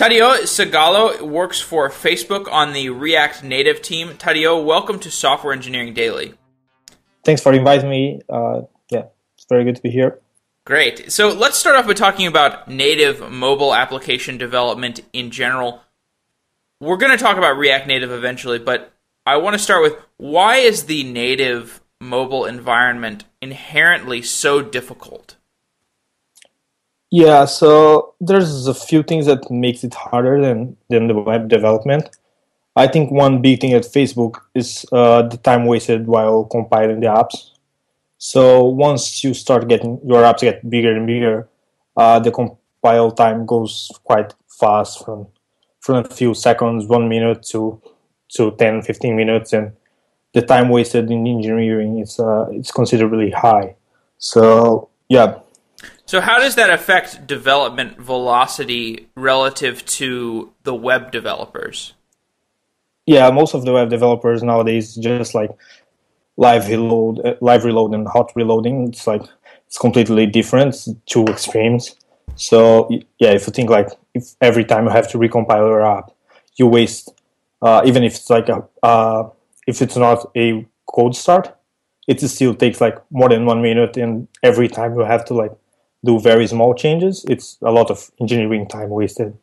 Tadeu Zagallo works for Facebook on the React Native team. Tadeu, welcome to Software Engineering Daily. Thanks for inviting me. Uh, yeah, it's very good to be here. Great. So let's start off by talking about native mobile application development in general. We're going to talk about React Native eventually, but I want to start with why is the native mobile environment inherently so difficult? Yeah, so there's a few things that makes it harder than, than the web development. I think one big thing at Facebook is uh, the time wasted while compiling the apps. So once you start getting your apps get bigger and bigger, uh, the compile time goes quite fast from from a few seconds, one minute to to 10, 15 minutes, and the time wasted in engineering is uh, it's considerably high. So yeah. So how does that affect development velocity relative to the web developers? Yeah, most of the web developers nowadays just like live reload, uh, live reload, and hot reloading. It's like it's completely different, it's two extremes. So yeah, if you think like if every time you have to recompile your app, you waste uh, even if it's like a uh, if it's not a cold start, it still takes like more than one minute, and every time you have to like do very small changes, it's a lot of engineering time wasted.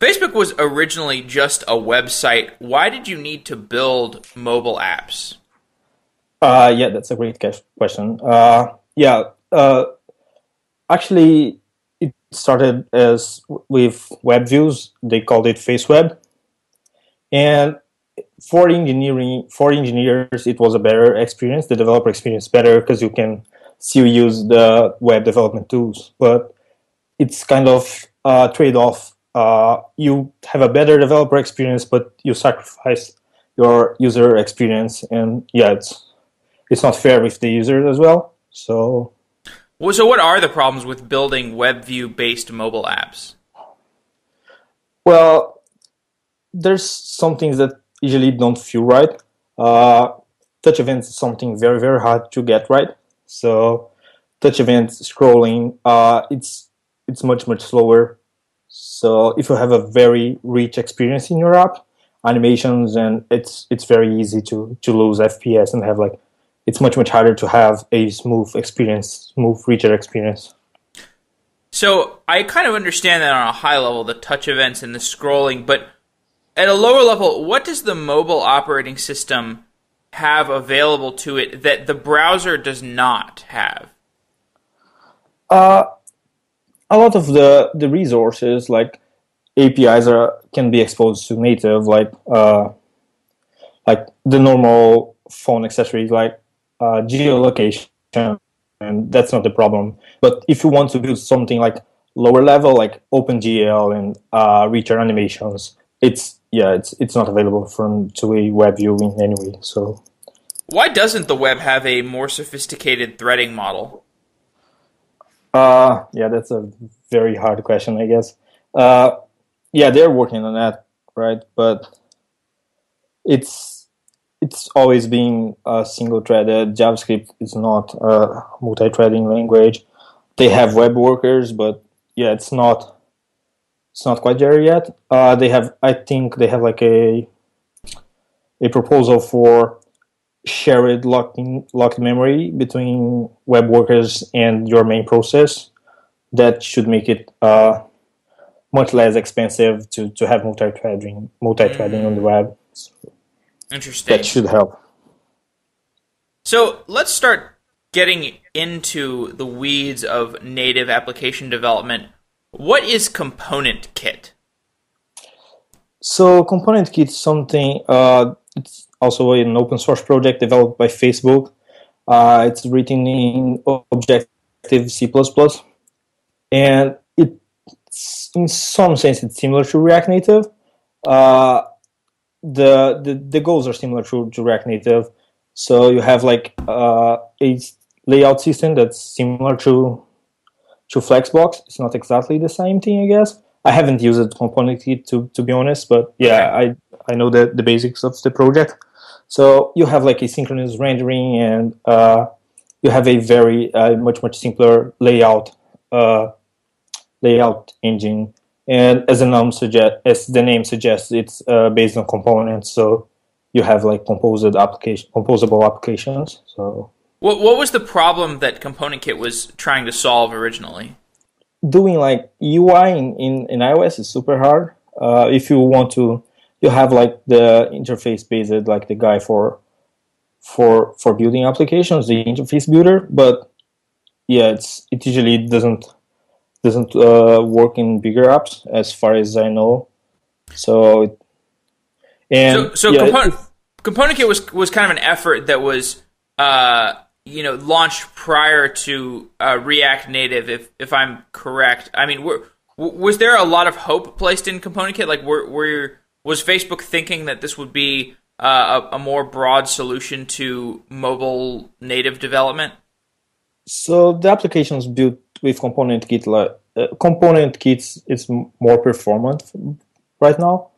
Facebook was originally just a website. Why did you need to build mobile apps? Uh, yeah, that's a great question. Uh, yeah, uh, actually, it started as with web views. They called it FaceWeb, and for engineering, for engineers, it was a better experience. The developer experience better because you can still use the web development tools. But it's kind of a trade-off. Uh, you have a better developer experience, but you sacrifice your user experience, and yeah, it's it's not fair with the users as well. So, well, so what are the problems with building WebView based mobile apps? Well, there's some things that usually don't feel right. Uh, touch events is something very very hard to get right. So, touch events scrolling, uh, it's it's much much slower. So, if you have a very rich experience in your app, animations and it's it's very easy to to lose FPS and have like it's much much harder to have a smooth experience, smooth richer experience. So I kind of understand that on a high level, the touch events and the scrolling, but at a lower level, what does the mobile operating system have available to it that the browser does not have? Uh, a lot of the, the resources like APIs are can be exposed to native, like uh, like the normal phone accessories like uh, geolocation, and that's not the problem. But if you want to build something like lower level, like OpenGL and uh, richer animations, it's yeah, it's it's not available from to a web view in any. So, why doesn't the web have a more sophisticated threading model? Uh, yeah, that's a very hard question, I guess. Uh, yeah, they're working on that, right? But it's it's always been a single threaded. JavaScript is not a multi-threading language. They have web workers, but yeah, it's not it's not quite there yet. Uh, they have, I think, they have like a a proposal for shared locked locked memory between web workers and your main process. That should make it uh, much less expensive to, to have multi-threading multi-threading mm. on the web. So, Interesting. That should help. So let's start getting into the weeds of native application development. What is Component Kit? So Component Kit is something. Uh, it's also an open source project developed by Facebook. Uh, it's written in Objective C++, and it's in some sense it's similar to React Native. Uh, the, the the goals are similar to, to React Native. So you have like uh, a layout system that's similar to to Flexbox. It's not exactly the same thing, I guess. I haven't used it componently to to be honest, but yeah, I I know the the basics of the project. So you have like asynchronous rendering, and uh, you have a very uh, much much simpler layout uh, layout engine and as the name suggest, as the name suggests, it's uh, based on components. So you have like composed application, composable applications. So what what was the problem that Component Kit was trying to solve originally? Doing like UI in, in, in iOS is super hard. Uh, if you want to, you have like the interface based, like the guy for for for building applications, the interface builder. But yeah, it's it usually doesn't doesn't uh, work in bigger apps as far as I know. So, and so, so yeah, component, component kit was was kind of an effort that was uh, you know launched prior to uh, React Native, if if I'm correct. I mean, were, was there a lot of hope placed in component kit? Like, were, were was Facebook thinking that this would be uh, a, a more broad solution to mobile native development? So the applications built with component kit like uh, component kits is more performant right now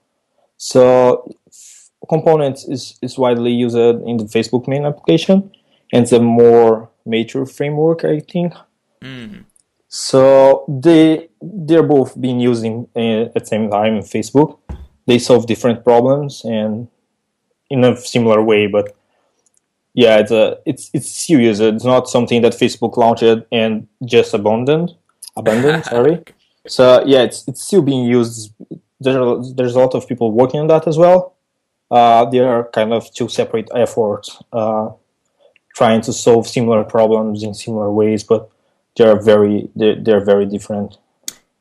so components is, is widely used in the facebook main application and the more mature framework i think mm. so they they're both being used in, uh, at the same time in facebook they solve different problems and in a similar way but yeah, it's a it's it's serious. It's not something that Facebook launched and just abandoned. Abandoned, sorry. So yeah, it's it's still being used. There there's a lot of people working on that as well. Uh, they are kind of two separate efforts, uh, trying to solve similar problems in similar ways, but they are very they're, they're very different.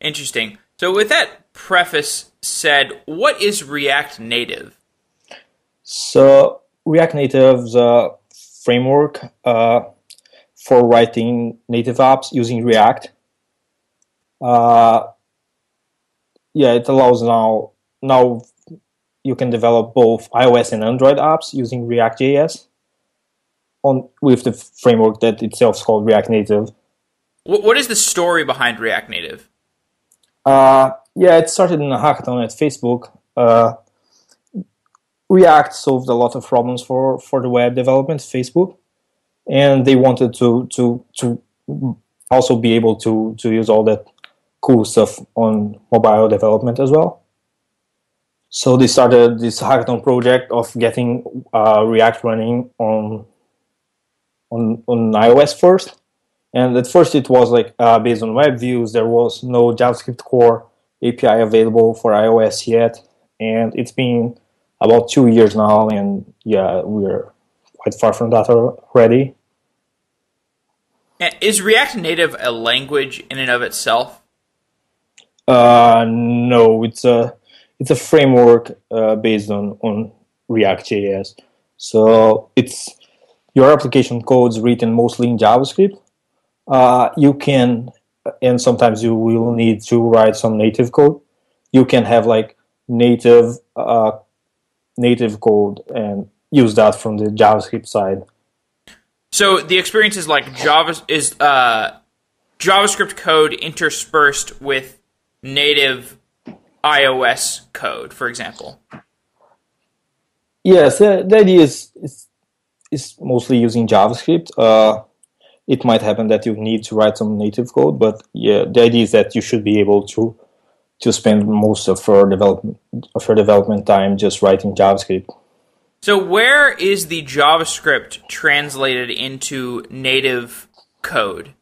Interesting. So with that preface said, what is React Native? So React Native is a framework uh, for writing native apps using React. Uh, yeah, it allows now now you can develop both iOS and Android apps using React.js on with the framework that itself is called React Native. What is the story behind React Native? Uh, yeah, it started in a hackathon at Facebook. Uh, React solved a lot of problems for, for the web development, Facebook, and they wanted to to to also be able to to use all that cool stuff on mobile development as well. So they started this hackathon project of getting uh, React running on on on iOS first, and at first it was like uh, based on web views. There was no JavaScript core API available for iOS yet, and it's been about two years now, and yeah, we're quite far from that already. Is React Native a language in and of itself? Uh, no, it's a it's a framework uh, based on on React.js. So it's your application codes written mostly in JavaScript. Uh, you can, and sometimes you will need to write some native code. You can have like native uh, native code and use that from the JavaScript side. So the experience is like Java is uh, JavaScript code interspersed with native iOS code, for example. Yes, the idea is, is, mostly using JavaScript. Uh, it might happen that you need to write some native code, but yeah, the idea is that you should be able to to spend most of her development of her development time just writing JavaScript. So where is the JavaScript translated into native code?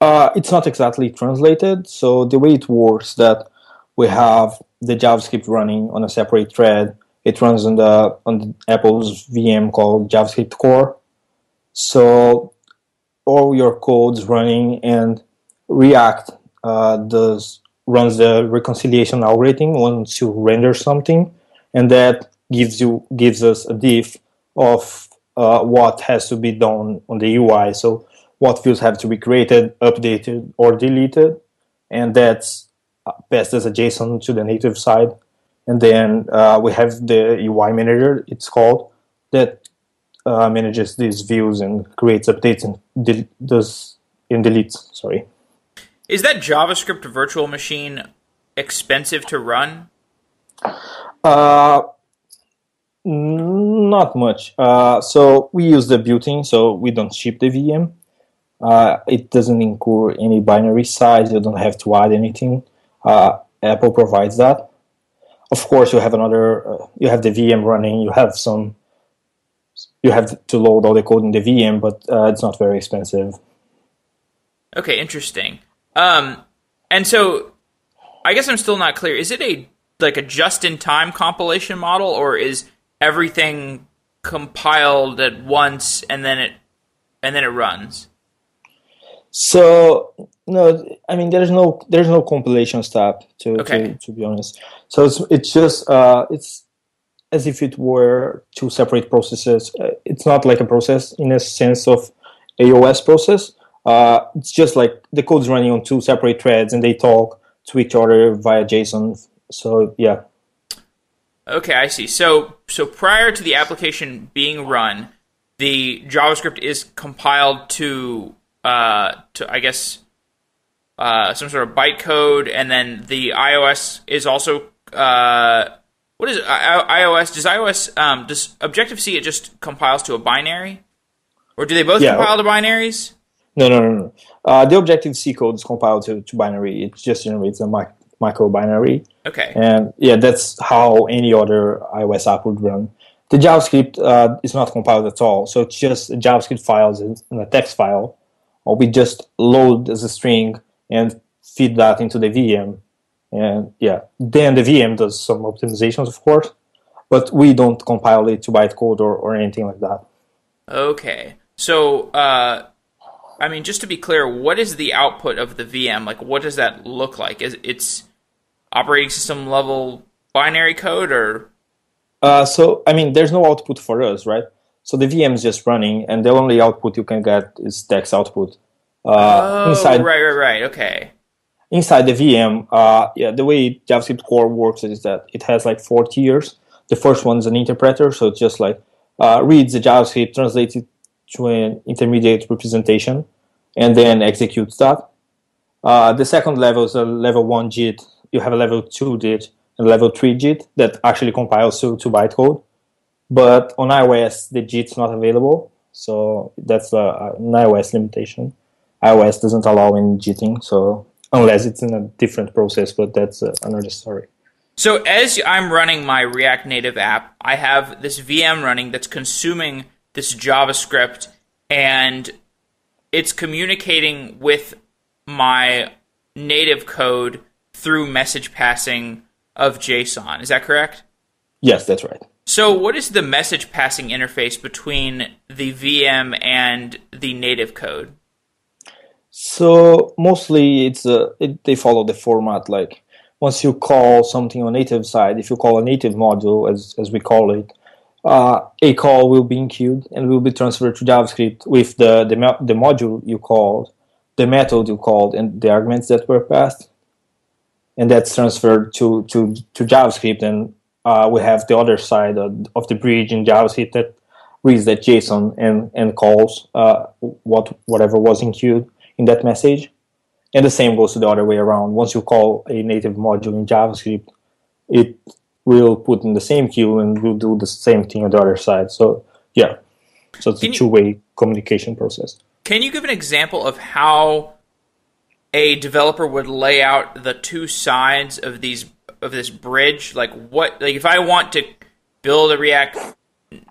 Uh, it's not exactly translated. So the way it works that we have the JavaScript running on a separate thread. It runs on the on Apple's VM called JavaScript Core. So all your code's running and React uh, does runs the reconciliation algorithm once you render something, and that gives you gives us a diff of uh, what has to be done on the UI. So what fields have to be created, updated, or deleted, and that's passed as a JSON to the native side. And then uh, we have the UI manager. It's called that uh, manages these views and creates updates and del- does and deletes. Sorry. Is that JavaScript virtual machine expensive to run? Uh, not much. Uh, so we use the built-in, so we don't ship the VM. Uh, it doesn't incur any binary size. You don't have to add anything. Uh, Apple provides that. Of course, you have another. Uh, you have the VM running. You have some. You have to load all the code in the VM, but uh, it's not very expensive. Okay, interesting. Um, and so, I guess I'm still not clear. Is it a like a just-in-time compilation model, or is everything compiled at once and then it and then it runs? So no, I mean there's no there's no compilation step to okay. to, to be honest. So it's it's just uh, it's as if it were two separate processes. Uh, it's not like a process in a sense of AOS process. Uh, it's just like the code's running on two separate threads and they talk to each other via JSON. So yeah. Okay, I see. So so prior to the application being run, the JavaScript is compiled to uh, to I guess uh, some sort of bytecode, and then the iOS is also uh, what is it? I- iOS? Does iOS um, does Objective C it just compiles to a binary, or do they both yeah. compile to binaries? No, no, no, no. Uh, the Objective C code is compiled to, to binary. It just generates a mic- micro binary. Okay. And yeah, that's how any other iOS app would run. The JavaScript uh, is not compiled at all, so it's just JavaScript files in a text file, or we just load as a string and feed that into the VM. And yeah, then the VM does some optimizations, of course, but we don't compile it to bytecode or, or anything like that. Okay. So, uh, I mean, just to be clear, what is the output of the VM? Like, what does that look like? Is it's operating system level binary code or? Uh, so, I mean, there's no output for us, right? So the VM is just running, and the only output you can get is text output. Uh, oh, inside, right, right, right. Okay. Inside the VM, uh, yeah, the way JavaScript core works is that it has like four tiers. The first one is an interpreter, so it's just like uh, reads the JavaScript, translates it to an intermediate representation, and then executes that. Uh, the second level is a level one JIT. You have a level two JIT and level three JIT that actually compiles to, to bytecode. But on iOS, the JIT's not available, so that's a, an iOS limitation iOS doesn't allow any jitting, so unless it's in a different process, but that's uh, another story. So as I'm running my React Native app, I have this VM running that's consuming this JavaScript and it's communicating with my native code through message passing of JSON. Is that correct? Yes, that's right. So, what is the message passing interface between the VM and the native code? So mostly it's uh, it, they follow the format like once you call something on native side, if you call a native module as as we call it, uh, a call will be queued and will be transferred to JavaScript with the, the the module you called, the method you called, and the arguments that were passed, and that's transferred to to to JavaScript. And uh, we have the other side of, of, the bridge in JavaScript that reads that JSON and and calls uh, what whatever was in queued in that message. And the same goes to the other way around. Once you call a native module in JavaScript, it will put in the same queue and will do the same thing on the other side. So yeah, so it's can a two-way communication process. Can you give an example of how a developer would lay out the two sides of these of this bridge? Like what? Like if I want to build a React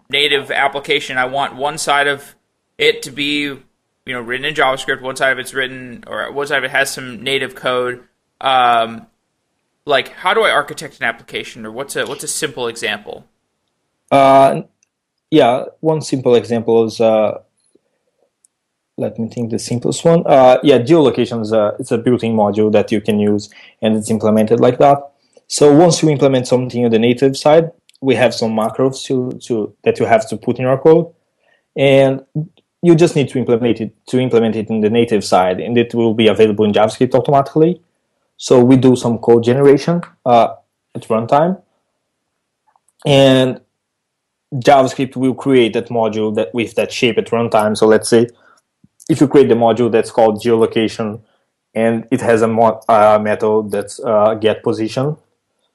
native application, I want one side of it to be you know written in JavaScript. One side of it's written, or one side of it has some native code. Um, like, how do I architect an application, or what's a what's a simple example? Uh, yeah, one simple example is. Uh, let me think the simplest one. Uh, yeah, geolocation is a it's a built-in module that you can use, and it's implemented like that. So once you implement something on the native side, we have some macros to, to that you have to put in your code, and you just need to implement it to implement it in the native side, and it will be available in JavaScript automatically. So we do some code generation uh, at runtime, and JavaScript will create that module that with that shape at runtime. So let's say if you create the module that's called geolocation, and it has a uh, method that's uh, get position.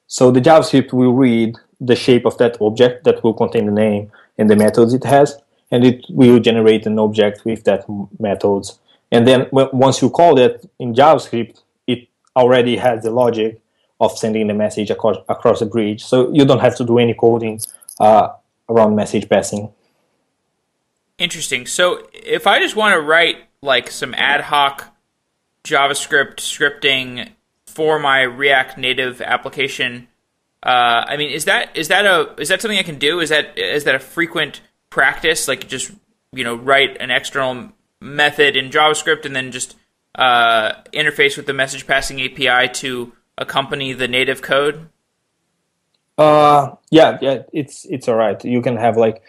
So the JavaScript will read the shape of that object that will contain the name and the methods it has, and it will generate an object with that methods. And then once you call that in JavaScript, it already has the logic of sending the message across, across the bridge. So you don't have to do any coding uh, around message passing. Interesting. So if I just want to write like some ad hoc JavaScript scripting for my React Native application, uh, I mean, is that is that a is that something I can do? Is that is that a frequent practice? Like just you know write an external method in JavaScript and then just uh, interface with the message passing API to accompany the native code? Uh, yeah, yeah, it's it's all right. You can have like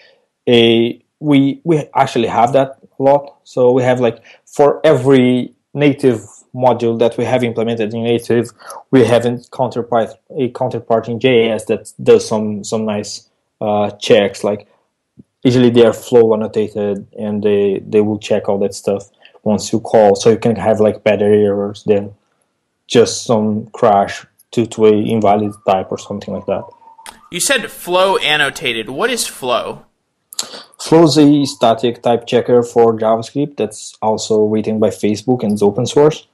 a we we actually have that a lot. So we have like for every native module that we have implemented in native, we have a counterpart a counterpart in JS that does some some nice uh, checks. Like usually they are flow annotated and they they will check all that stuff once you call, so you can have like better errors than just some crash due to a invalid type or something like that. You said flow annotated. What is flow? Flow is a static type checker for JavaScript that's also written by Facebook and it's open source.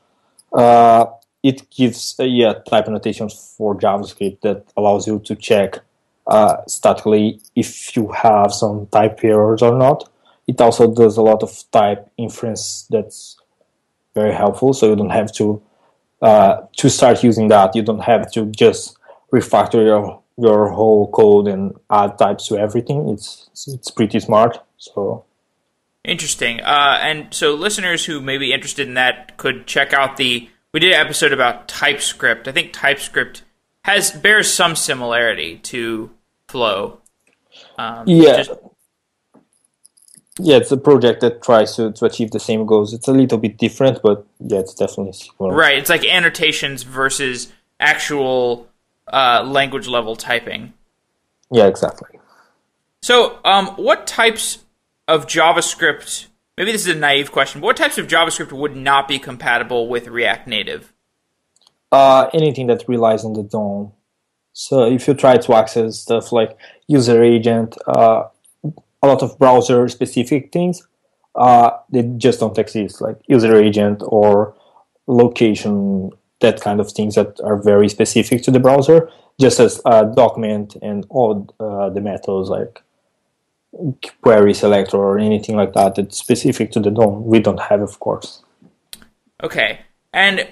Uh, it gives uh, yeah type annotations for JavaScript that allows you to check uh, statically if you have some type errors or not. It also does a lot of type inference that's very helpful, so you don't have to uh, to start using that. You don't have to just refactor your your whole code and add types to everything. It's it's pretty smart. So interesting. Uh, and so listeners who may be interested in that could check out the we did an episode about TypeScript. I think TypeScript has bears some similarity to Flow. Um, yeah. Just, yeah, it's a project that tries to, to achieve the same goals. It's a little bit different, but yeah, it's definitely similar. Right. It's like annotations versus actual uh, language level typing. Yeah, exactly. So, um, what types of JavaScript? Maybe this is a naive question. But what types of JavaScript would not be compatible with React Native? Uh, anything that relies on the DOM. So, if you try to access stuff like user agent, uh, a lot of browser specific things, uh, they just don't exist, like user agent or location that kind of things that are very specific to the browser, just as a document and all uh, the methods like query selector or anything like that that's specific to the DOM. We don't have, of course. Okay. And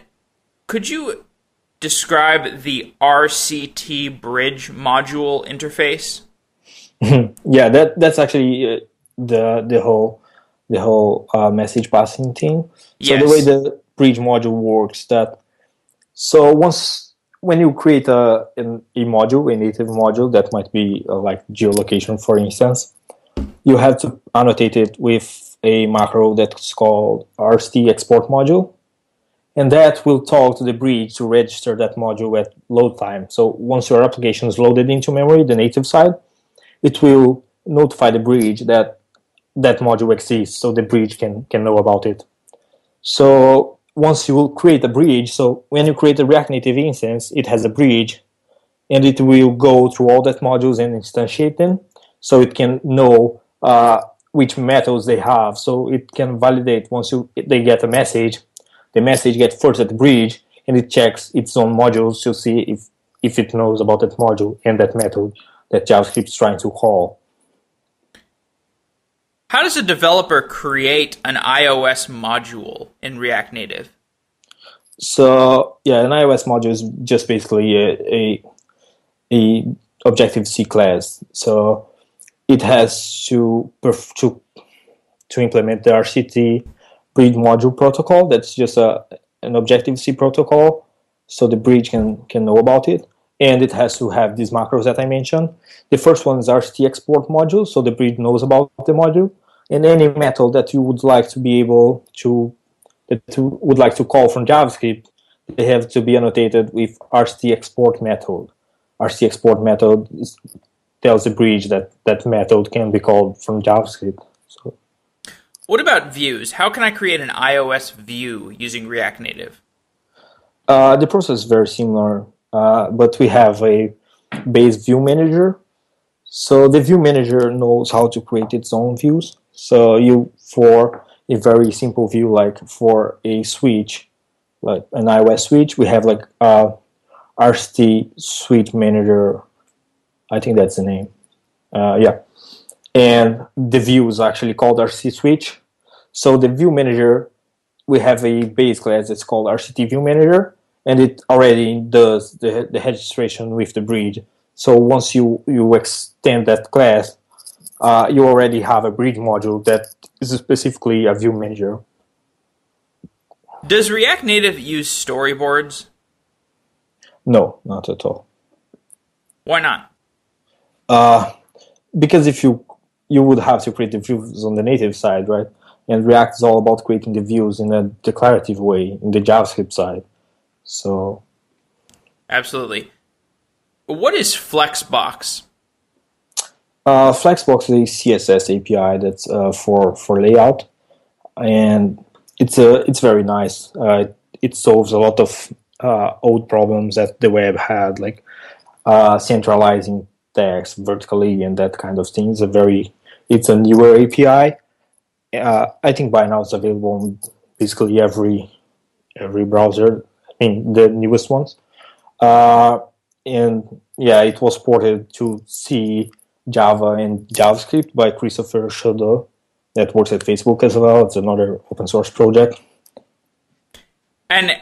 could you describe the RCT bridge module interface? yeah, that that's actually uh, the the whole the whole uh, message passing thing. So the way the bridge module works that so once when you create a, an, a module, a native module that might be uh, like geolocation, for instance, you have to annotate it with a macro that's called RCT export module. And that will talk to the bridge to register that module at load time. So once your application is loaded into memory, the native side, it will notify the bridge that that module exists so the bridge can, can know about it. So once you will create a bridge, so when you create a React Native instance, it has a bridge and it will go through all that modules and instantiate them so it can know uh, which methods they have. So it can validate once you they get a message, the message gets first at the bridge and it checks its own modules to see if, if it knows about that module and that method that JavaScript is trying to call. How does a developer create an iOS module in React Native? So yeah, an iOS module is just basically a, a, a Objective C class. So it has to to to implement the RCT bridge module protocol. That's just a an Objective C protocol, so the bridge can can know about it. And it has to have these macros that I mentioned. The first one is RCT export module, so the bridge knows about the module and any method that you would like to be able to that you would like to call from JavaScript, they have to be annotated with RCT export method. RCT export method is, tells the bridge that that method can be called from JavaScript. So. What about views? How can I create an iOS view using React Native? Uh, the process is very similar, uh, but we have a base view manager. So the view manager knows how to create its own views. So you for a very simple view like for a switch, like an iOS switch, we have like a RCT Switch Manager. I think that's the name. Uh, yeah, and the view is actually called RC Switch. So the View Manager, we have a base class that's called RCT View Manager, and it already does the, the registration with the bridge. So once you you extend that class, uh, you already have a bridge module that is specifically a view manager. Does React Native use storyboards? No, not at all. Why not? Uh, because if you you would have to create the views on the native side, right? And React is all about creating the views in a declarative way in the JavaScript side. So, absolutely. What is Flexbox? Uh, Flexbox is a CSS API that's uh, for for layout, and it's a it's very nice. Uh, it solves a lot of uh, old problems that the web had, like uh, centralizing text vertically and that kind of thing. It's a very it's a newer API. Uh, I think by now it's available on basically every every browser. I mean the newest ones, Uh, and yeah, it was ported to C Java and JavaScript by Christopher Chedeau that works at Facebook as well. It's another open source project. And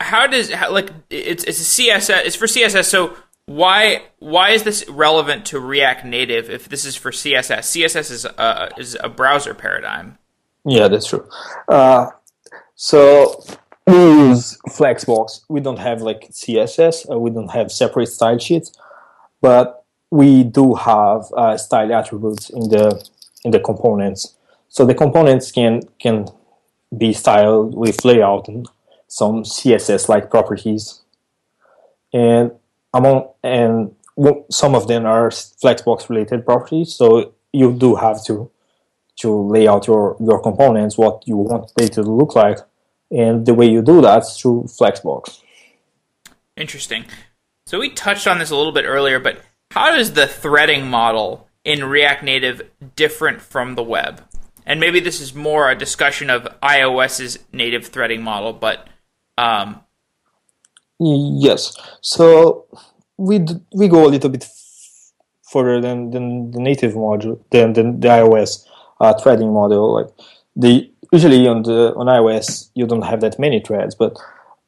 how does how, like it's it's a CSS it's for CSS so why why is this relevant to React Native if this is for CSS? CSS is a, is a browser paradigm. Yeah, that's true. Uh, so we use Flexbox. We don't have like CSS. Uh, we don't have separate style sheets, but we do have uh, style attributes in the in the components. So the components can can be styled with layout and some CSS like properties, and among and some of them are Flexbox related properties. So you do have to to lay out your your components what you want it to look like, and the way you do that is through Flexbox. Interesting. So we touched on this a little bit earlier, but how is the threading model in React Native different from the web? And maybe this is more a discussion of iOS's native threading model, but um, yes. So we d- we go a little bit f- further than, than the native module than, than the iOS uh, threading model. Like the usually on the on iOS you don't have that many threads, but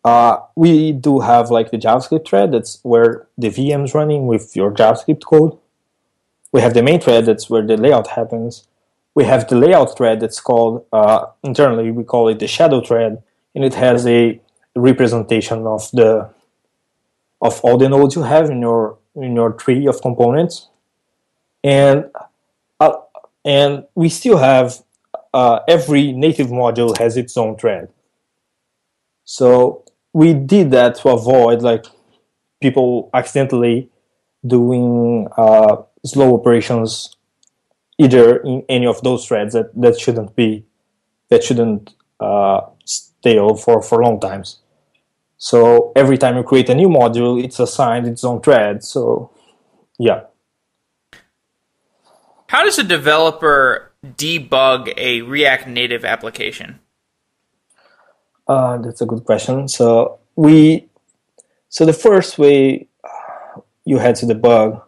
uh, we do have like the JavaScript thread that's where the VM is running with your JavaScript code. We have the main thread that's where the layout happens. We have the layout thread that's called uh, internally we call it the shadow thread, and it has a representation of the of all the nodes you have in your in your tree of components, and uh, and we still have uh, every native module has its own thread. So we did that to avoid like people accidentally doing uh, slow operations either in any of those threads that, that shouldn't be that shouldn't uh, stay for for long times. So every time you create a new module, it's assigned its own thread. So yeah. How does a developer debug a React Native application? Uh, that's a good question. So we, so the first way you had to debug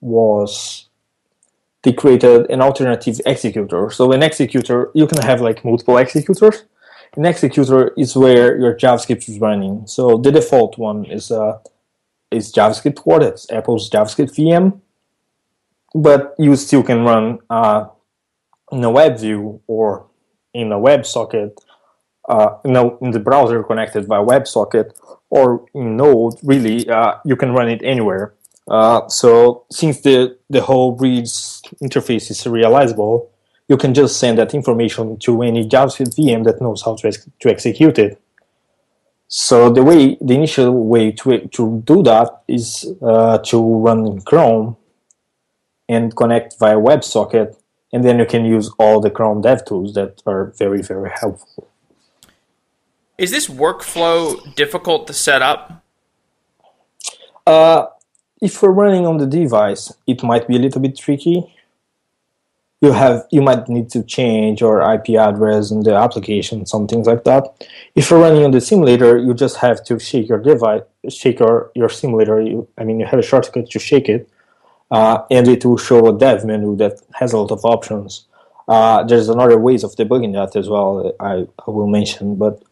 was they created an alternative executor. So an executor, you can have like multiple executors. An executor is where your JavaScript is running. So the default one is uh, is JavaScript core. Apple's JavaScript VM. But you still can run uh, in a web view or in a WebSocket uh, in, in the browser connected by WebSocket or in Node, really, uh, you can run it anywhere. Uh, so since the, the whole bridge interface is serializable, you can just send that information to any JavaScript VM that knows how to, ex- to execute it. So the way, the initial way to, to do that is uh, to run in Chrome and connect via WebSocket, and then you can use all the Chrome dev tools that are very, very helpful. Is this workflow difficult to set up? Uh, if we're running on the device, it might be a little bit tricky. You have you might need to change your IP address in the application, some things like that. If you're running on the simulator, you just have to shake your device, shake your, your simulator. You, I mean, you have a shortcut to shake it, uh, and it will show a dev menu that has a lot of options. Uh, there's another ways of debugging that as well. I, I will mention, but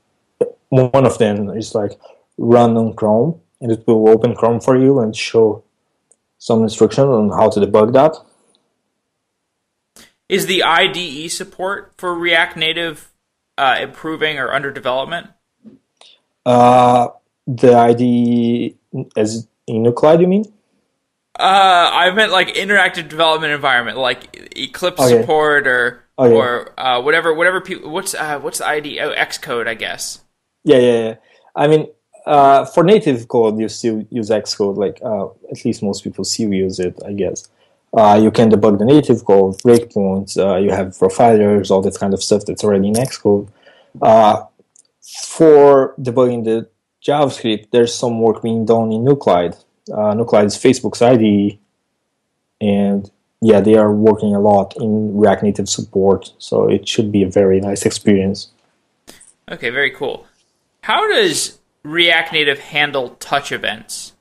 one of them is like run on Chrome, and it will open Chrome for you and show some instruction on how to debug that. Is the IDE support for React Native uh, improving or under development? Uh, the IDE as in Nuclide, you mean? Uh, I meant like interactive development environment, like Eclipse Okay. support or Okay. or uh, whatever whatever people. What's uh, what's the IDE? Oh, Xcode, I guess. Yeah, yeah, yeah. I mean, uh, for native code, you still use Xcode. Like uh, at least most people still use it, I guess. Uh, you can debug the native code, breakpoints. Uh, you have profilers, all that kind of stuff that's already in Xcode. Uh, for debugging the JavaScript, there's some work being done in Nuclide. Uh, Nuclide is Facebook's IDE, and yeah, they are working a lot in React Native support. So it should be a very nice experience. Okay, very cool. How does React Native handle touch events?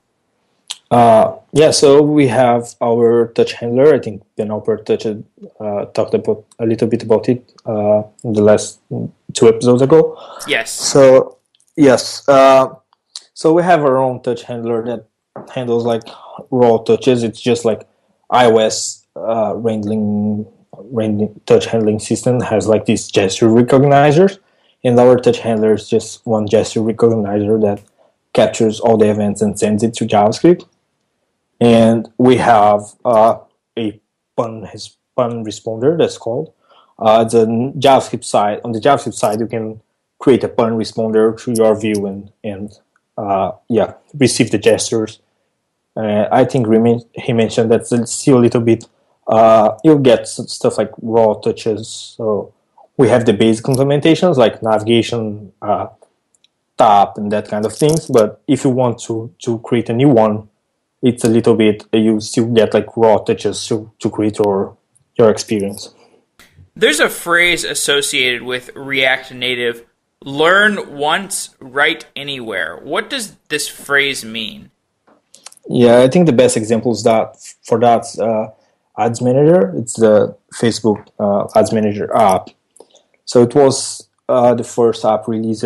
Uh, yeah, so we have our touch handler. I think Ben touched, uh, talked about a little bit about it uh, in the last two episodes ago. Yes. So yes, uh, so we have our own touch handler that handles like raw touches. It's just like iOS uh, rendering, rendering touch handling system has like these gesture recognizers, and our touch handler is just one gesture recognizer that captures all the events and sends it to JavaScript. And we have uh, a pun his PanResponder that's called. Uh, the JavaScript side on the JavaScript side, you can create a PanResponder through your view and and uh, yeah, receive the gestures. Uh, I think he mentioned that still a little bit. Uh, you'll get stuff like raw touches. So we have the basic implementations like navigation, uh, tap, and that kind of things. But if you want to to create a new one, it's a little bit. You still get like raw touches to to create your your experience. There's a phrase associated with React Native learn once, write anywhere. What does this phrase mean? Yeah, I think the best example is that for that uh, Ads Manager. It's the Facebook uh, Ads Manager app. So it was uh, the first app released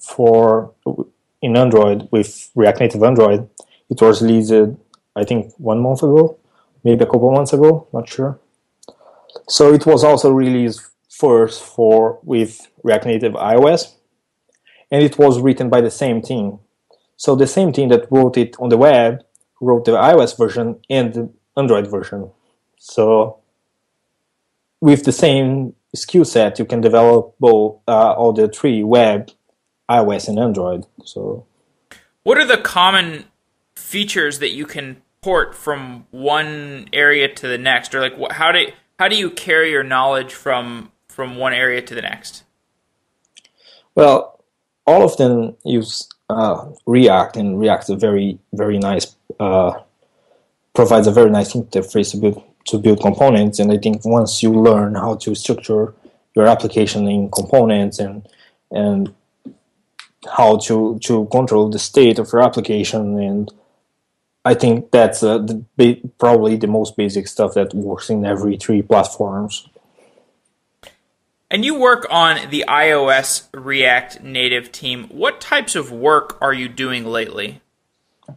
for in Android with React Native Android. It was released, I think, one month ago, maybe a couple months ago. Not sure. So it was also released first for with React Native iOS, and it was written by the same team. So the same team that wrote it on the web wrote the iOS version and the Android version. So with the same skill set, you can develop both uh, all the three web, iOS, and Android. So What are the common features that you can port from one area to the next, or like how do how do you carry your knowledge from from one area to the next? Well, all of them use uh, React, and React is a very, very nice, uh, provides a very nice interface to build to build components. And I think once you learn how to structure your application in components and and how to to control the state of your application, and I think that's uh, the, probably the most basic stuff that works in every three platforms. And you work on the iOS React Native team. What types of work are you doing lately?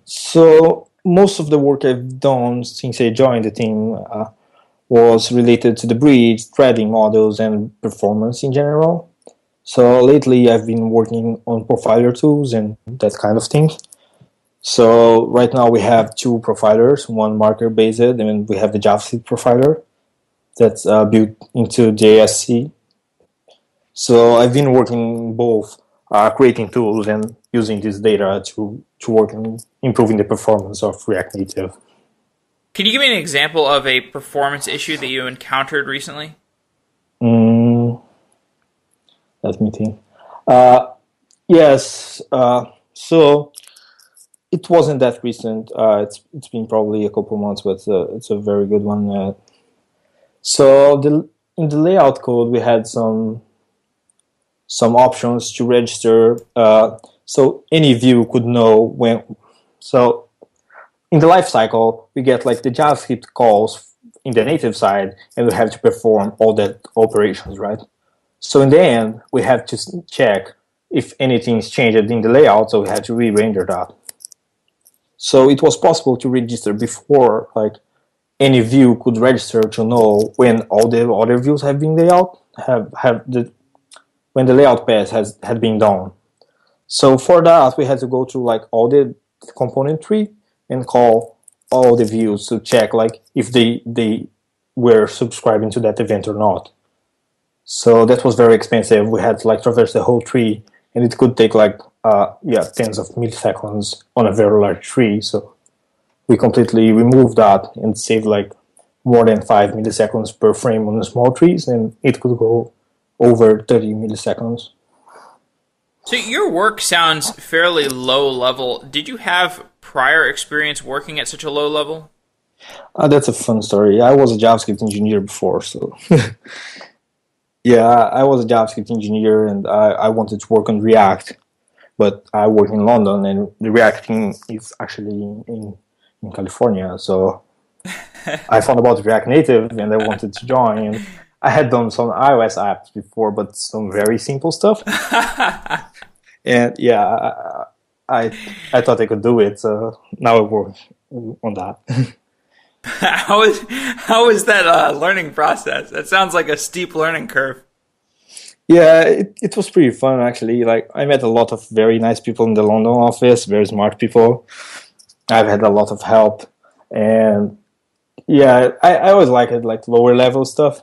So most of the work I've done since I joined the team uh, was related to the bridge, threading models, and performance in general. So lately, I've been working on profiler tools and that kind of thing. So right now we have two profilers, one marker based, and we have the JavaScript profiler that's uh, built into JSC. So I've been working both uh, creating tools and using this data to to work on improving the performance of React Native. Can you give me an example of a performance issue that you encountered recently? Mm, let me think. Uh, yes. Uh, so it wasn't that recent. Uh, it's it's been probably a couple months, but uh, it's a very good one. Uh, So the, in the layout code, we had some some options to register. Uh, so any view could know when. So in the lifecycle, we get like the JavaScript calls in the native side, and we have to perform all that operations, right? So in the end, we have to check if anything's changed in the layout, so we have to re-render that. So it was possible to register before, like any view could register to know when all the other views have been layout have have the when the layout pass has had been done. So for that, we had to go through like all the component tree and call all the views to check like if they they were subscribing to that event or not. So that was very expensive. We had to like traverse the whole tree, and it could take like uh, yeah tens of milliseconds on a very large tree. So we completely removed that and saved like more than five milliseconds per frame on the small trees, and it could go over 30 milliseconds. So your work sounds fairly low level. Did you have prior experience working at such a low level? Uh, that's a fun story. I was a JavaScript engineer before, so yeah, I was a JavaScript engineer and I, I wanted to work on React, but I work in London and the React team is actually in in California. So I found about React Native and I wanted to join. And I had done some iOS apps before, but some very simple stuff. and yeah, I, I, I thought I could do it. So now I work on that. how is how is that uh, learning process? That sounds like a steep learning curve. Yeah, it, it was pretty fun actually. Like I met a lot of very nice people in the London office, very smart people. I've had a lot of help, and yeah, I, I always like it like lower level stuff.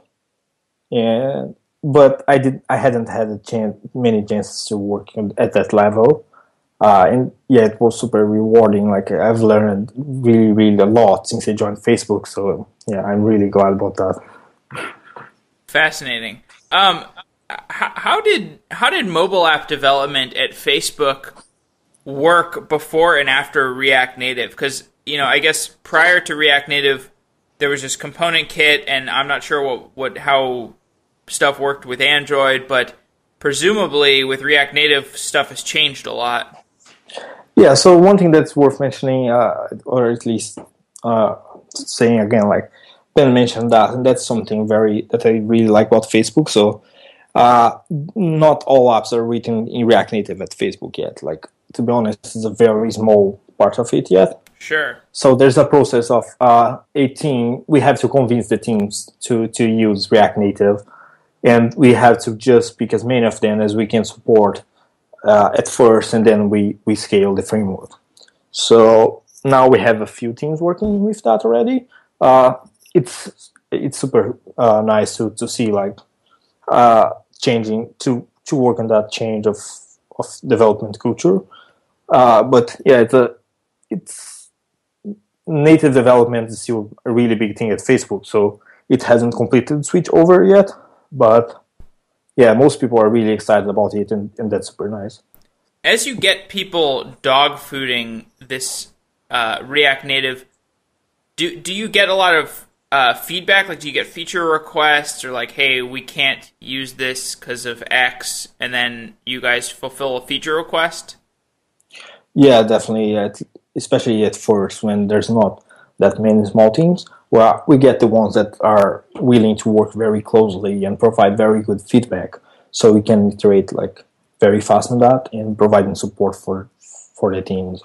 Yeah, but I did I hadn't had a chance many chances to work at that level. Uh, and yeah, it was super rewarding. Like I've learned really, really a lot since I joined Facebook. So yeah, I'm really glad about that. Fascinating. Um, how, how did how did mobile app development at Facebook work before and after React Native? Because you know, I guess prior to React Native, there was this component kit, and I'm not sure what what how stuff worked with Android, but presumably with React Native, stuff has changed a lot. Yeah, so one thing that's worth mentioning, uh, or at least uh, saying again, like Ben mentioned that, and that's something very that I really like about Facebook. So, uh, not all apps are written in React Native at Facebook yet. Like to be honest, it's a very small part of it yet. Sure. So there's a process of uh, a team. We have to convince the teams to to use React Native, and we have to just pick as many of them as we can support uh, at first, and then we we scale the framework. So now we have a few teams working with that already. Uh, it's it's super uh, nice to to see like uh, changing to to work on that change of of development culture. Uh, but yeah, it's a it's native development is still a really big thing at Facebook. So it hasn't completed switch over yet, but yeah, most people are really excited about it, and, and that's super nice. As you get people dog fooding this uh, React Native, do do you get a lot of uh, feedback? Like, do you get feature requests, or like, hey, we can't use this because of X, and then you guys fulfill a feature request? Yeah, definitely. Especially at first, when there's not that many small teams, well, we get the ones that are willing to work very closely and provide very good feedback, so we can iterate like very fast on that and providing support for for the teams.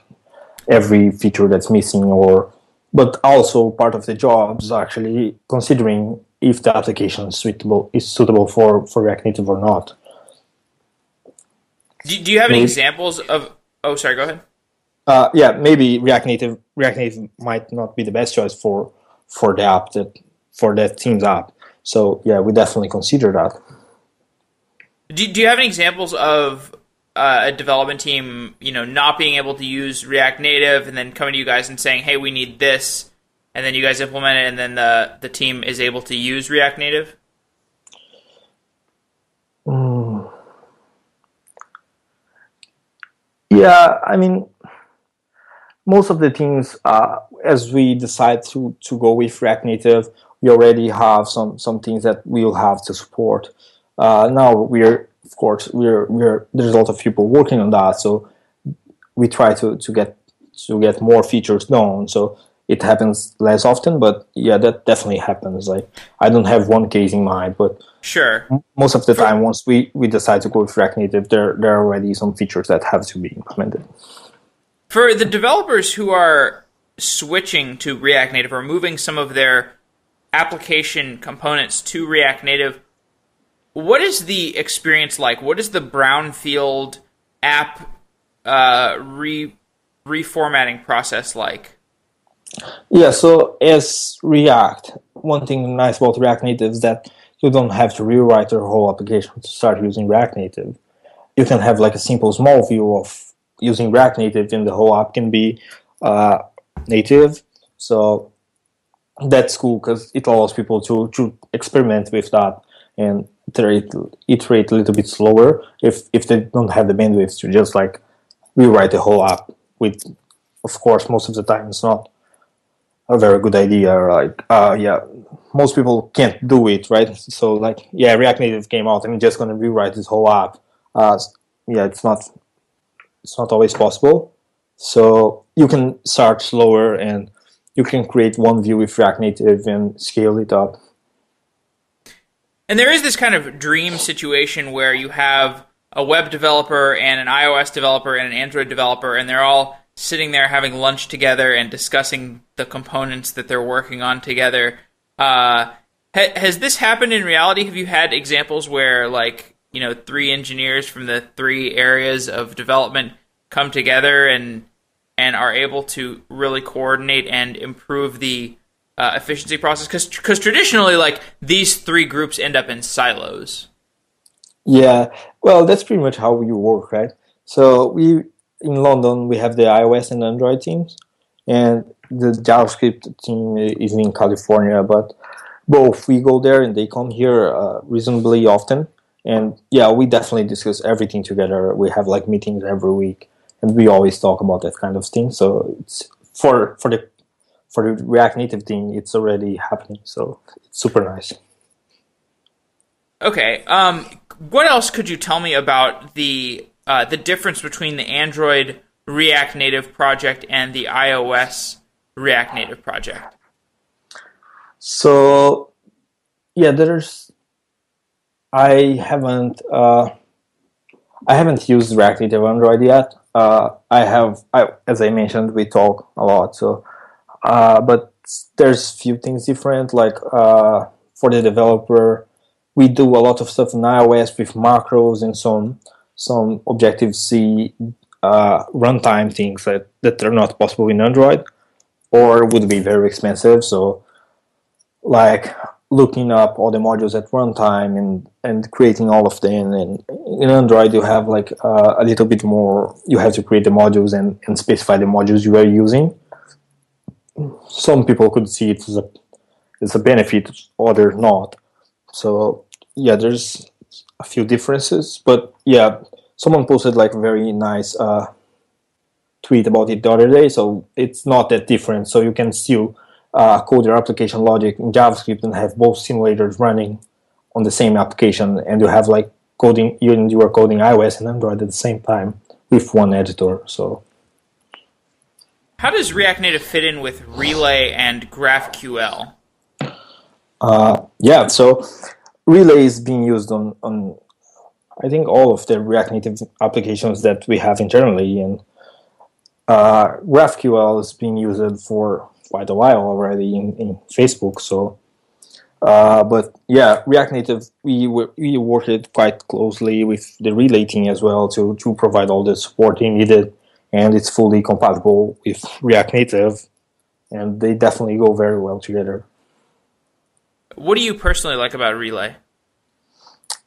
Every feature that's missing, or but also part of the job is actually considering if the application is suitable is suitable for for React Native or not. Do, do you have any maybe, examples of? Oh, sorry. Go ahead. Uh, yeah, maybe React Native React Native might not be the best choice for for the app that for that team's app. So yeah, we definitely consider that. Do, do you have any examples of uh, a development team, you know, not being able to use React Native and then coming to you guys and saying, "Hey, we need this," and then you guys implement it, and then the the team is able to use React Native? Mm. Yeah, I mean, most of the teams, uh, as we decide to to go with React Native, we already have some some things that we'll have to support. Uh, now we're of course we're we're there's a lot of people working on that, so we try to to get to get more features done. So it happens less often, but yeah, that definitely happens. Like I don't have one case in mind, but sure, most of the time, once we we decide to go with React Native, there there are already some features that have to be implemented. For the developers who are switching to React Native or moving some of their application components to React Native, what is the experience like? What is the brownfield app uh, re reformatting process like? Yeah, so as React, one thing nice about React Native is that you don't have to rewrite your whole application to start using React Native. You can have like a simple small view of using React Native, and the whole app can be uh, native. So that's cool because it allows people to to experiment with that and iterate, iterate a little bit slower if if they don't have the bandwidth to just like rewrite the whole app. With of course, most of the time it's not a very good idea. Like, uh, yeah, most people can't do it, right? So, like, yeah, React Native came out, and I'm just gonna rewrite this whole app. Uh, yeah, it's not, it's not always possible. So you can start slower, and you can create one view with React Native and scale it up. And there is this kind of dream situation where you have a web developer and an iOS developer and an Android developer, and they're all sitting there having lunch together and discussing the components that they're working on together. Uh, ha- has this happened in reality? Have you had examples where, like, you know, three engineers from the three areas of development come together and and are able to really coordinate and improve the uh, efficiency process? Because because traditionally, like these three groups end up in silos. Yeah, well, that's pretty much how we work, right? So we in London we have the iOS and Android teams, and the JavaScript team is in California. But both we go there and they come here uh, reasonably often. And yeah, we definitely discuss everything together. We have like meetings every week, and we always talk about that kind of thing. So it's for for the for the React Native thing, it's already happening. So it's super nice. Okay. Um, what else could you tell me about the uh, the difference between the Android React Native project and the iOS React Native project? So, yeah, there's. I haven't. Uh, I haven't used React Native Android yet. Uh, I have, I, as I mentioned, we talk a lot. So, uh, but there's few things different. Like uh, for the developer, we do a lot of stuff in iOS with macros and some some Objective C uh, runtime things that, that are not possible in Android or would be very expensive. So, like looking up all the modules at runtime and and creating all of them. And in Android, you have like uh, a little bit more. You have to create the modules and, and specify the modules you are using. Some people could see it as a as a benefit, others not. So yeah, there's a few differences, but yeah, someone posted like a very nice uh, tweet about it the other day. So it's not that different. So you can still uh, code your application logic in JavaScript and have both simulators running on the same application, and you have like coding you you are coding iOS and Android at the same time with one editor. So. How does React Native fit in with Relay and GraphQL? Uh, yeah, so Relay is being used on, on I think all of the React Native applications that we have internally, and uh, GraphQL is being used for quite a while already in, in Facebook. So, uh, but yeah, React Native we we worked quite closely with the Relay team as well to to provide all the support they needed, and it's fully compatible with React Native, and they definitely go very well together. What do you personally like about Relay?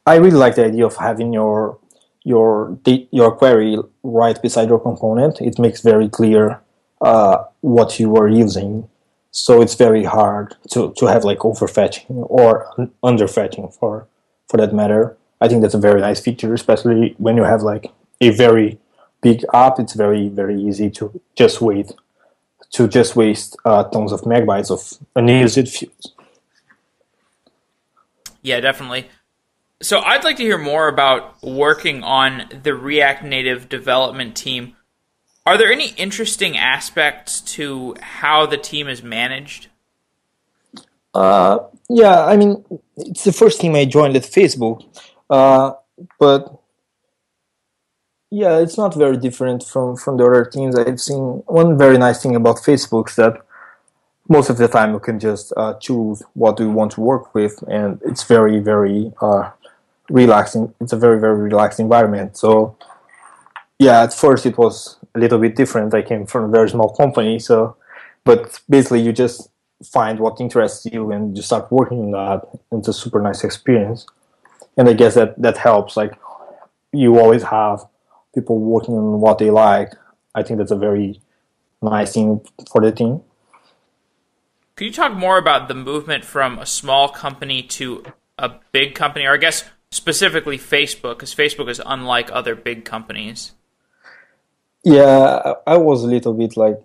I really like the idea of having your your your query right beside your component. It makes very clear uh, what you are using, so it's very hard to, to have like overfetching or underfetching for for that matter. I think that's a very nice feature, especially when you have like a very big app. It's very very easy to just wait to just waste uh, tons of megabytes of unused views. Yeah, definitely. So I'd like to hear more about working on the React Native development team. Are there any interesting aspects to how the team is managed? Uh, yeah, I mean, it's the first team I joined at Facebook, uh, but yeah, it's not very different from from the other teams I've seen. One very nice thing about Facebook is that most of the time you can just uh, choose what you want to work with, and it's very very uh, relaxing. It's a very very relaxed environment. So yeah, at first it was a little bit different. I came from a very small company, so but basically you just find what interests you and you start working on that. It's a super nice experience, and I guess that that helps. Like you always have people working on what they like. I think that's a very nice thing for the team. Could you talk more about the movement from a small company to a big company, or I guess specifically Facebook, because Facebook is unlike other big companies? Yeah, I was a little bit like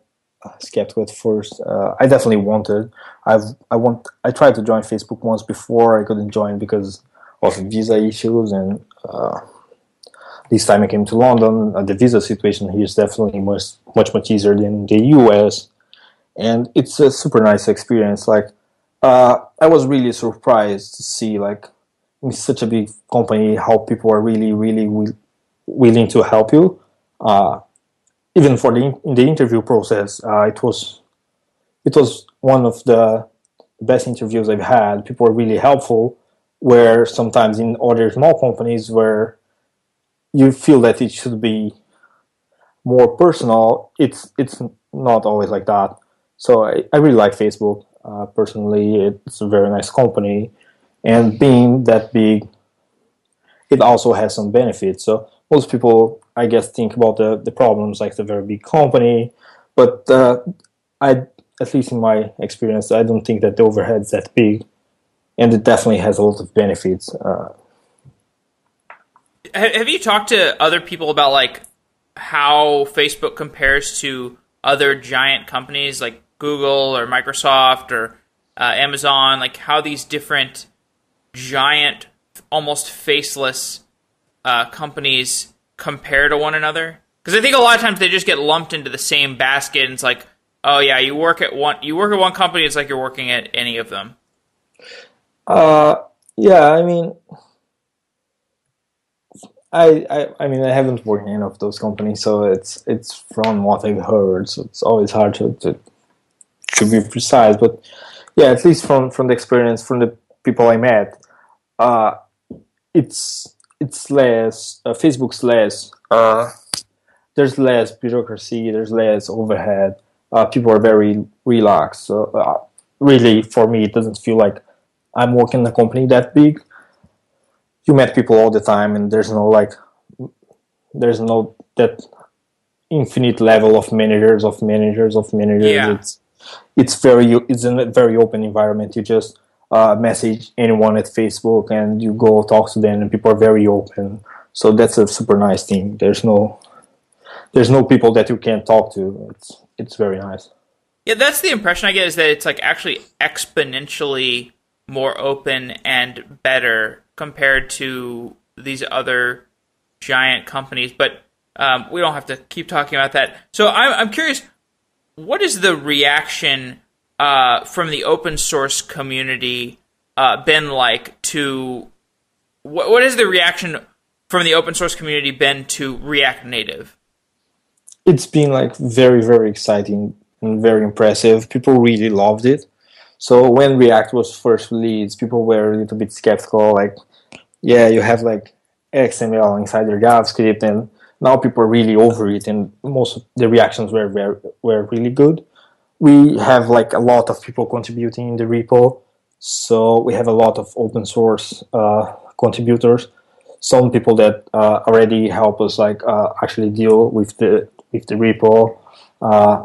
skeptical at first. Uh, I definitely wanted. I've I want. I tried to join Facebook once before. I couldn't join because of visa issues, and uh, this time I came to London. Uh, the visa situation here is definitely much much much easier than the US, and it's a super nice experience. Like uh, I was really surprised to see like in such a big company how people are really really wi- willing to help you. Even for the in the interview process, uh, it was it was one of the best interviews I've had. People were really helpful. Where sometimes in other small companies where you feel that it should be more personal, it's it's not always like that. So I, I really like Facebook. Uh, personally, it's a very nice company, and being that big, it also has some benefits. So most people, I guess, think about the, the problems like the very big company, but uh, I, at least in my experience, I don't think that the overhead's that big, and it definitely has a lot of benefits. Uh, have you talked to other people about like how Facebook compares to other giant companies like Google or Microsoft or uh, Amazon? Like how these different giant, almost faceless uh, companies compare to one another? Because I think a lot of times they just get lumped into the same basket, and it's like, oh yeah, you work at one, you work at one company, it's like you're working at any of them. Uh, yeah, I mean, I, I, I mean, I haven't worked in any of those companies, so it's it's from what I've heard. So it's always hard to to, to be precise, but yeah, at least from from the experience from the people I met, uh, it's it's less uh, Facebook's less. Uh, there's less bureaucracy. There's less overhead. Uh, people are very relaxed. So uh, really, for me, it doesn't feel like I'm working in a company that big you met people all the time and there's no like there's no that infinite level of managers of managers of managers Yeah. it's it's very it's a very open environment you just uh, message anyone at facebook and you go talk to them and people are very open so that's a super nice thing there's no there's no people that you can't talk to it's it's very nice Yeah, that's the impression I get is that it's like actually exponentially more open and better compared to these other giant companies. But um, we don't have to keep talking about that. So I'm, I'm curious, what is the reaction uh, from the open source community uh, been like to what, what is the reaction from the open source community been to React Native? it's been like very very exciting and very impressive. People really loved it. So when react was first released people were a little bit skeptical like yeah you have like xml inside your javascript and now people are really over it and most of the reactions were were, were really good we have like a lot of people contributing in the repo so we have a lot of open source uh, contributors some people that uh, already help us like uh, actually deal with the with the repo. Uh,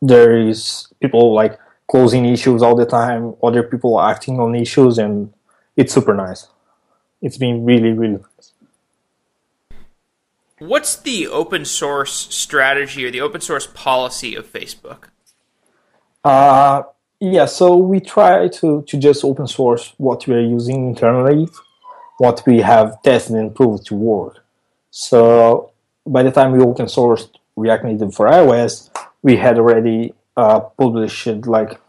there is people like closing issues all the time. Other people acting on issues, and it's super nice. It's been really really nice. What's the open source strategy or the open source policy of Facebook? Uh, Yeah, so we try to, to just open source what we are using internally, what we have tested and proved to work. So by the time we open sourced React Native for iOS, we had already uh, published like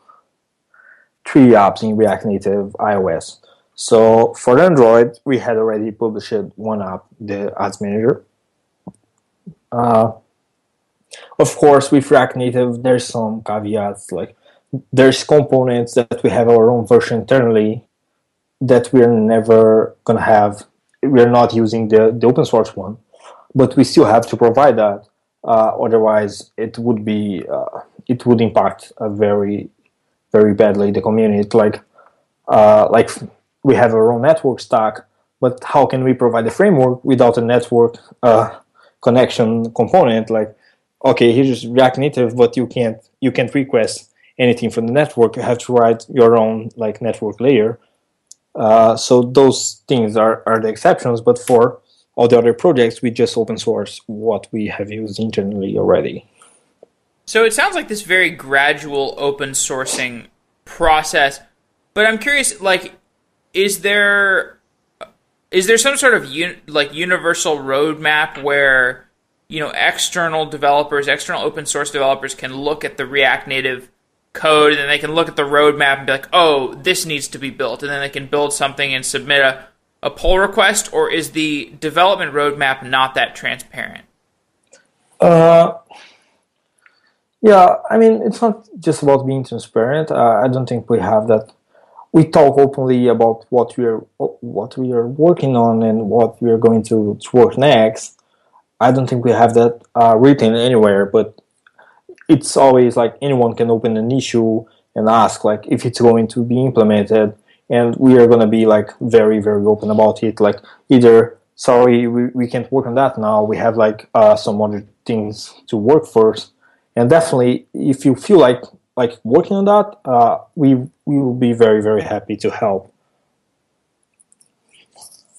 three apps in React Native iOS. So for Android, we had already published one app, the Ads Manager. Uh, of course, with React Native, there's some caveats like there's components that we have our own version internally that we're never gonna have. We're not using the, the open source one, but we still have to provide that. Uh, otherwise, it would be uh, it would impact a very very badly the community. Like uh, like we have our own network stack, but how can we provide a framework without a network uh, connection component? Like okay, here's React Native, but you can't you can't request anything from the network. You have to write your own like network layer. Uh, so those things are, are the exceptions, but for all the other projects, we just open source what we have used internally already. So it sounds like this very gradual open sourcing process, but I'm curious, like, is there is there some sort of un, like universal roadmap where you know external developers, external open source developers can look at the React Native code and then they can look at the roadmap and be like, oh, this needs to be built, and then they can build something and submit a, a pull request, or is the development roadmap not that transparent? Uh, yeah, I mean, it's not just about being transparent. Uh, I don't think we have that. We talk openly about what we are what we are working on and what we are going to, to work next. I don't think we have that uh, written anywhere, but it's always like anyone can open an issue and ask like if it's going to be implemented and we are going to be like very very open about it. Like either sorry we, we can't work on that now we have like uh, some other things to work first and definitely if you feel like like working on that uh, we we will be very very happy to help.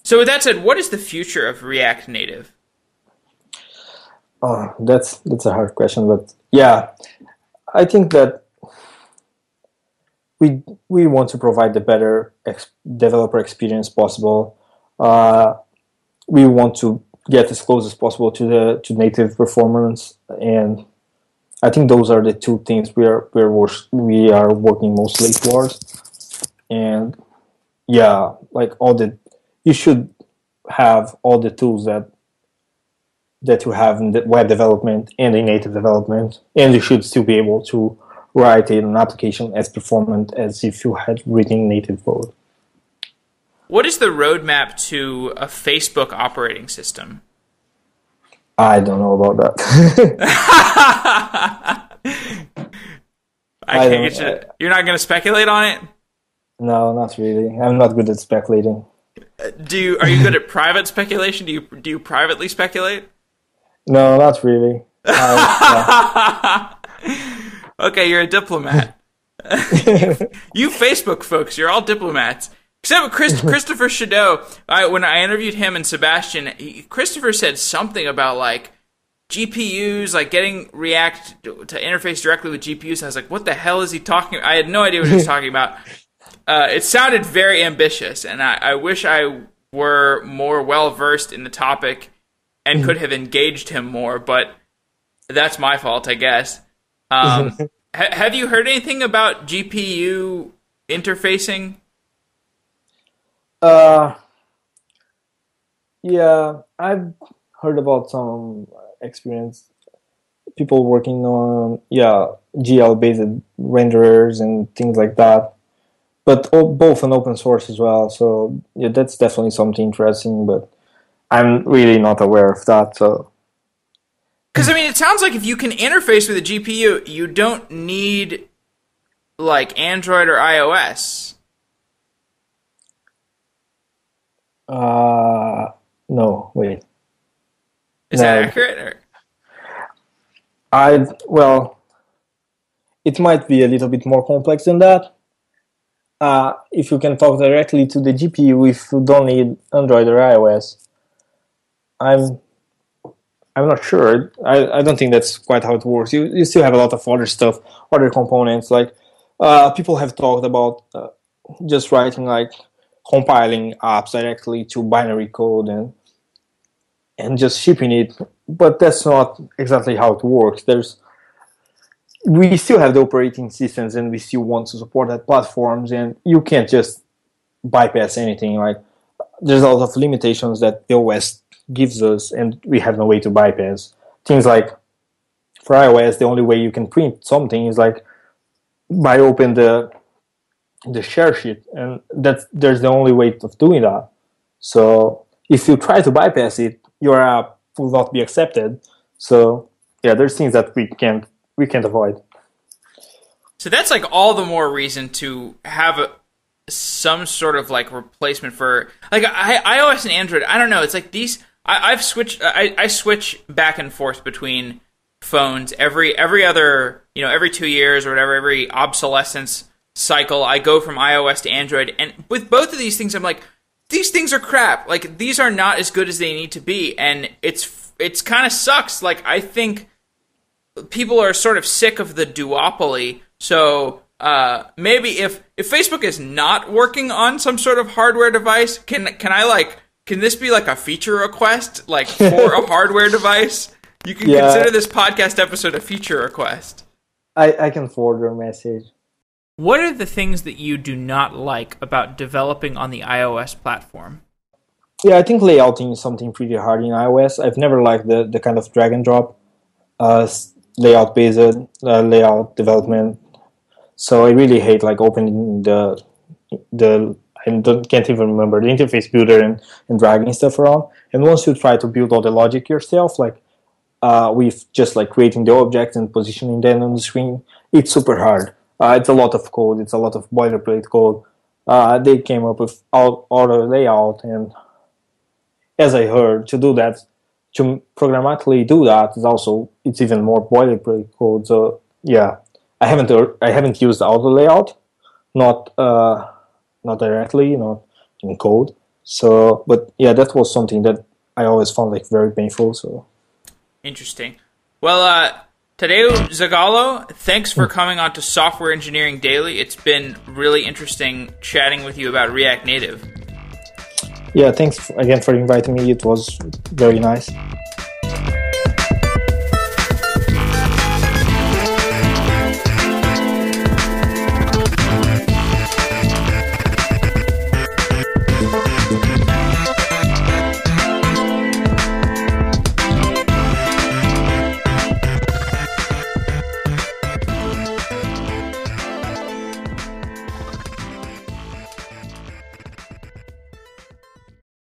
So with that said what is the future of react native Oh, that's that's a hard question, but yeah, I think that we we want to provide the better ex- developer experience possible. Uh, we want to get as close as possible to the to native performance, and I think those are the two things we are we are we are working mostly towards. And yeah, like all the you should have all the tools that that you have in the web development and in native development, and you should still be able to write an application as performant as if you had written native code. What is the roadmap to a Facebook operating system? I don't know about that. I, can't get you. You're not going to speculate on it. No, not really. I'm not good at speculating. Uh, do you? Are you good at private speculation? Do you do you privately speculate? No, not really. Uh, okay, you're a diplomat. you Facebook folks, you're all diplomats. Except Chris, Christopher Chedeau. I, when I interviewed him and Sebastian, he, Christopher said something about like GPUs, like getting React to, to interface directly with GPUs. And I was like, what the hell is he talking? I had no idea what he was talking about. Uh, it sounded very ambitious, and I, I wish I were more well versed in the topic and could have engaged him more, but that's my fault, I guess. Um, ha- have you heard anything about GPU interfacing? Uh, yeah, I've heard about some experience people working on yeah GL based renderers and things like that, but both on open source as well. So yeah, that's definitely something interesting. But I'm really not aware of that. So, because I mean, it sounds like if you can interface with a GPU, you don't need like Android or iOS. Uh, no, wait. Is no. that accurate? Or? I well, it might be a little bit more complex than that. Uh, if you can talk directly to the GPU, if you don't need Android or iOS, I'm I'm not sure. I, I don't think that's quite how it works. You you still have a lot of other stuff, other components like uh, people have talked about uh, just writing like compiling apps directly to binary code and and just shipping it but that's not exactly how it works there's we still have the operating systems and we still want to support that platforms and you can't just bypass anything like there's a lot of limitations that the os gives us and we have no way to bypass. Things like for ios the only way you can print something is like by open the the share sheet and that's there's the only way of doing that. So if you try to bypass it your app will not be accepted. So yeah there's things that we can't we can't avoid. So that's like all the more reason to have a, some sort of like replacement for like I, ios and android i don't know it's like these I, have switched I, I switch back and forth between phones. Every every other you know every two years or whatever every obsolescence cycle i go from ios to android. And with both of these things i'm like these things are crap. Like these are not as good as they need to be. And it's it's kind of sucks. Like i think people are sort of sick of the duopoly. So uh, maybe if if facebook is not working on some sort of hardware device can can i like can this be like a feature request like for a hardware device you can yeah. consider this podcast episode a feature request. I, I can forward your message. What are the things that you do not like about developing on the iOS platform? Yeah, I think layouting is something pretty hard in iOS. I've never liked the, the kind of drag and drop uh, layout based uh, layout development. So I really hate like opening the the I don't, can't even remember the interface builder and, and dragging stuff around. And once you try to build all the logic yourself, like uh, with just like creating the object and positioning them on the screen, it's super hard. Uh, it's a lot of code. It's a lot of boilerplate code. Uh, they came up with all auto layout, and as I heard, to do that, to programmatically do that is also it's even more boilerplate code. So yeah, I haven't I haven't used auto layout, not uh, not directly, not in code. So, but yeah, that was something that I always found like very painful. So Interesting. Well, uh, Tadeu Zagallo, thanks for coming on to Software Engineering Daily. It's been really interesting chatting with you about React Native. Yeah, thanks again for inviting me. It was very nice.